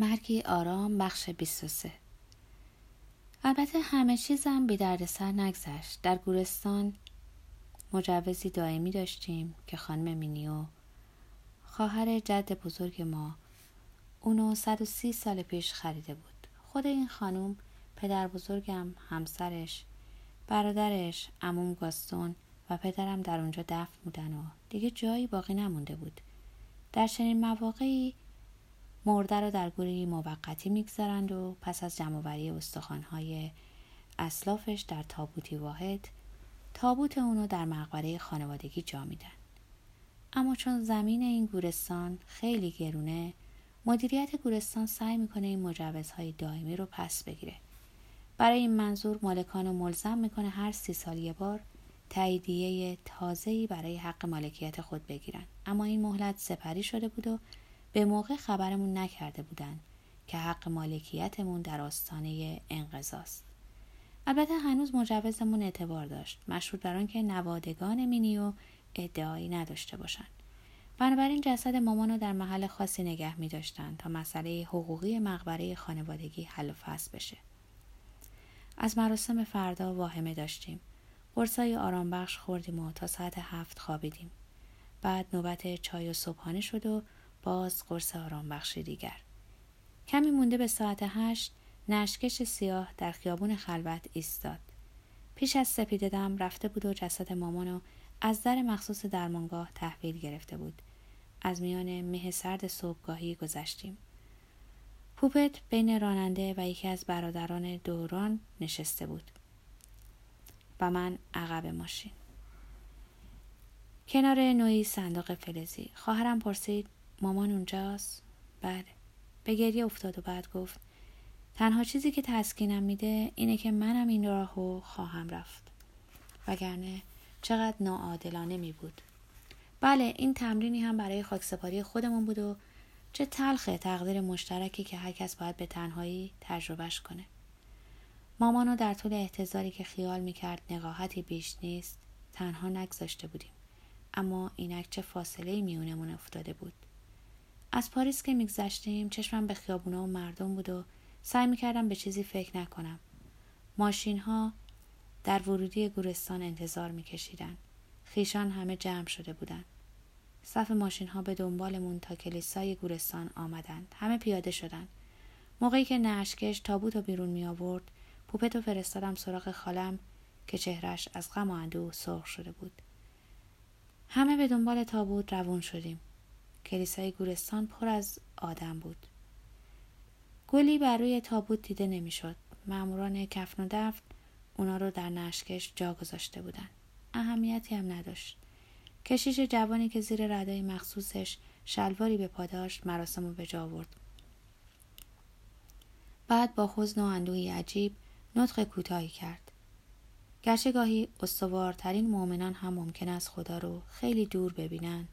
مرگی آرام بخش 23 البته همه چیزم بی سر نگذشت. در گورستان مجوزی دائمی داشتیم که خانم مینیو خواهر جد بزرگ ما اونو 130 سال پیش خریده بود. خود این خانم پدر بزرگم همسرش برادرش اموم گاستون و پدرم در اونجا دفن بودن و دیگه جایی باقی نمونده بود. در چنین مواقعی مرده را در گوری موقتی می‌گذارند و پس از جمعوری استخوانهای اسلافش در تابوتی واحد تابوت اونو در مقبره خانوادگی جا میدن. اما چون زمین این گورستان خیلی گرونه مدیریت گورستان سعی می‌کنه این مجوزهای دائمی رو پس بگیره. برای این منظور مالکان رو ملزم می‌کنه هر سی سال یه بار تاییدیه تازه‌ای برای حق مالکیت خود بگیرن. اما این مهلت سپری شده بود و به موقع خبرمون نکرده بودن که حق مالکیتمون در آستانه انقضاست. البته هنوز مجوزمون اعتبار داشت مشروط بر که نوادگان مینیو ادعایی نداشته باشند. بنابراین جسد مامانو در محل خاصی نگه می داشتن تا مسئله حقوقی مقبره خانوادگی حل و فصل بشه. از مراسم فردا واهمه داشتیم. قرصای آرام بخش خوردیم و تا ساعت هفت خوابیدیم. بعد نوبت چای و صبحانه شد و باز قرص آرام بخش دیگر. کمی مونده به ساعت هشت نشکش سیاه در خیابون خلوت ایستاد. پیش از سپیده دم رفته بود و جسد مامانو از در مخصوص درمانگاه تحویل گرفته بود. از میان مه سرد صبحگاهی گذشتیم. پوپت بین راننده و یکی از برادران دوران نشسته بود. و من عقب ماشین. کنار نوعی صندوق فلزی. خواهرم پرسید مامان اونجاست؟ بله. به گریه افتاد و بعد گفت تنها چیزی که تسکینم میده اینه که منم این راهو خواهم رفت. وگرنه چقدر ناعادلانه می بود بله این تمرینی هم برای خاکسپاری خودمون بود و چه تلخه تقدیر مشترکی که هر کس باید به تنهایی تجربهش کنه. مامانو در طول احتضاری که خیال می‌کرد نقاهتی بیش نیست تنها نگذاشته بودیم. اما اینک چه فاصله میونمون افتاده بود. از پاریس که میگذشتیم چشمم به خیابونا و مردم بود و سعی می‌کردم به چیزی فکر نکنم. ماشین ها در ورودی گورستان انتظار میکشیدن. خیشان همه جمع شده بودند صف ماشین ها به دنبالمون تا کلیسای گورستان آمدند. همه پیاده شدند موقعی که نشکش تابوت و بیرون می آورد پوپت و فرستادم سراغ خالم که چهرش از غم و اندوه سرخ شده بود. همه به دنبال تابوت روون شدیم. کلیسای گورستان پر از آدم بود. گلی بر روی تابوت دیده نمی‌شد. ماموران کفن و دفن اونا رو در نشکش جا گذاشته بودن. اهمیتی هم نداشت. کشیش جوانی که زیر ردای مخصوصش شلواری به پاداش مراسم رو به جا آورد. بعد با حزن و اندوهی عجیب نطق کوتاهی کرد. گرچه گاهی استوارترین مؤمنان هم ممکن است خدا رو خیلی دور ببینن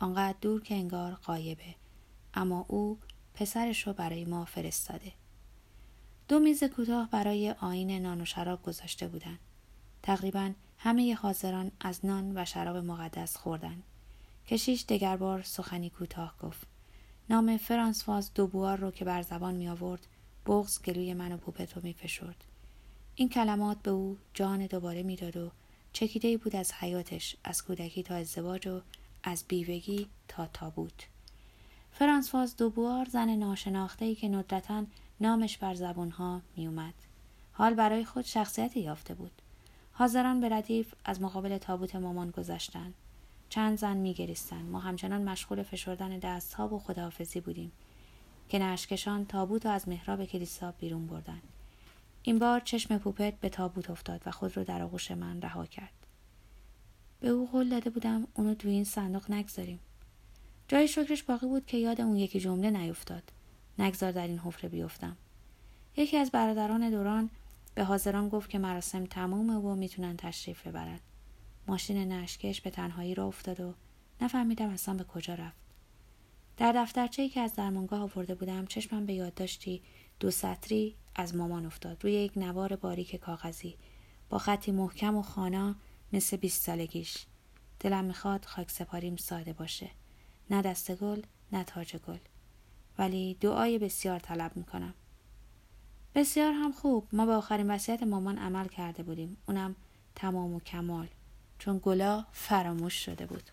آنقدر دور که انگار قایبه اما او پسرش رو برای ما فرستاده. دو میز کوتاه برای آین نان و شراب گذاشته بودند تقریبا همه حاضران از نان و شراب مقدس خوردند کشیش دگربار سخنی کوتاه گفت. نام فرانسواز دوبوار رو که بر زبان می آورد بغز گلوی من و پوپت رو می فشرد. این کلمات به او جان دوباره می‌داد و چکیده بود از حیاتش از کودکی تا ازدواج و از بیوگی تا تابوت. فرانسواز دوبوار زن ناشناخته ای که ندرتا نامش بر زبونها میومد حال برای خود شخصیت یافته بود. حاضران به ردیف از مقابل تابوت مامان گذشتند چند زن میگریستند. ما همچنان مشغول فشردن دستها و خداحافظی بودیم که نشکشان تابوت را از محراب کلیسا بیرون بردند. این بار چشم پوپت به تابوت افتاد و خود را در آغوش من رها کرد. به او قول داده بودم اونو توی این صندوق نگذاریم. جای شکرش باقی بود که یاد اون یکی جمله نیفتاد. نگذار در این حفره بیفتم. یکی از برادران دوران به حاضران گفت که مراسم تمومه و می‌تونن تشریف ببرن. ماشین نشکش به تنهایی را افتاد و نفهمیدم اصلا به کجا رفت. در دفترچه‌ای که از درمانگاه آورده بودم چشمم به یادداشتی دو سطری از مامان افتاد. روی یک نوار باریک کاغذی با خطی محکم و خانا مثل بیست سالگیش. دلم می‌خواد خاک سپاریم ساده باشه. نه دست گل نه تاج گل. ولی دعای بسیار طلب می‌کنم. بسیار هم خوب. ما به آخرین وصیت مامان عمل کرده بودیم. اونم تمام و کمال. چون گلا فراموش شده بود.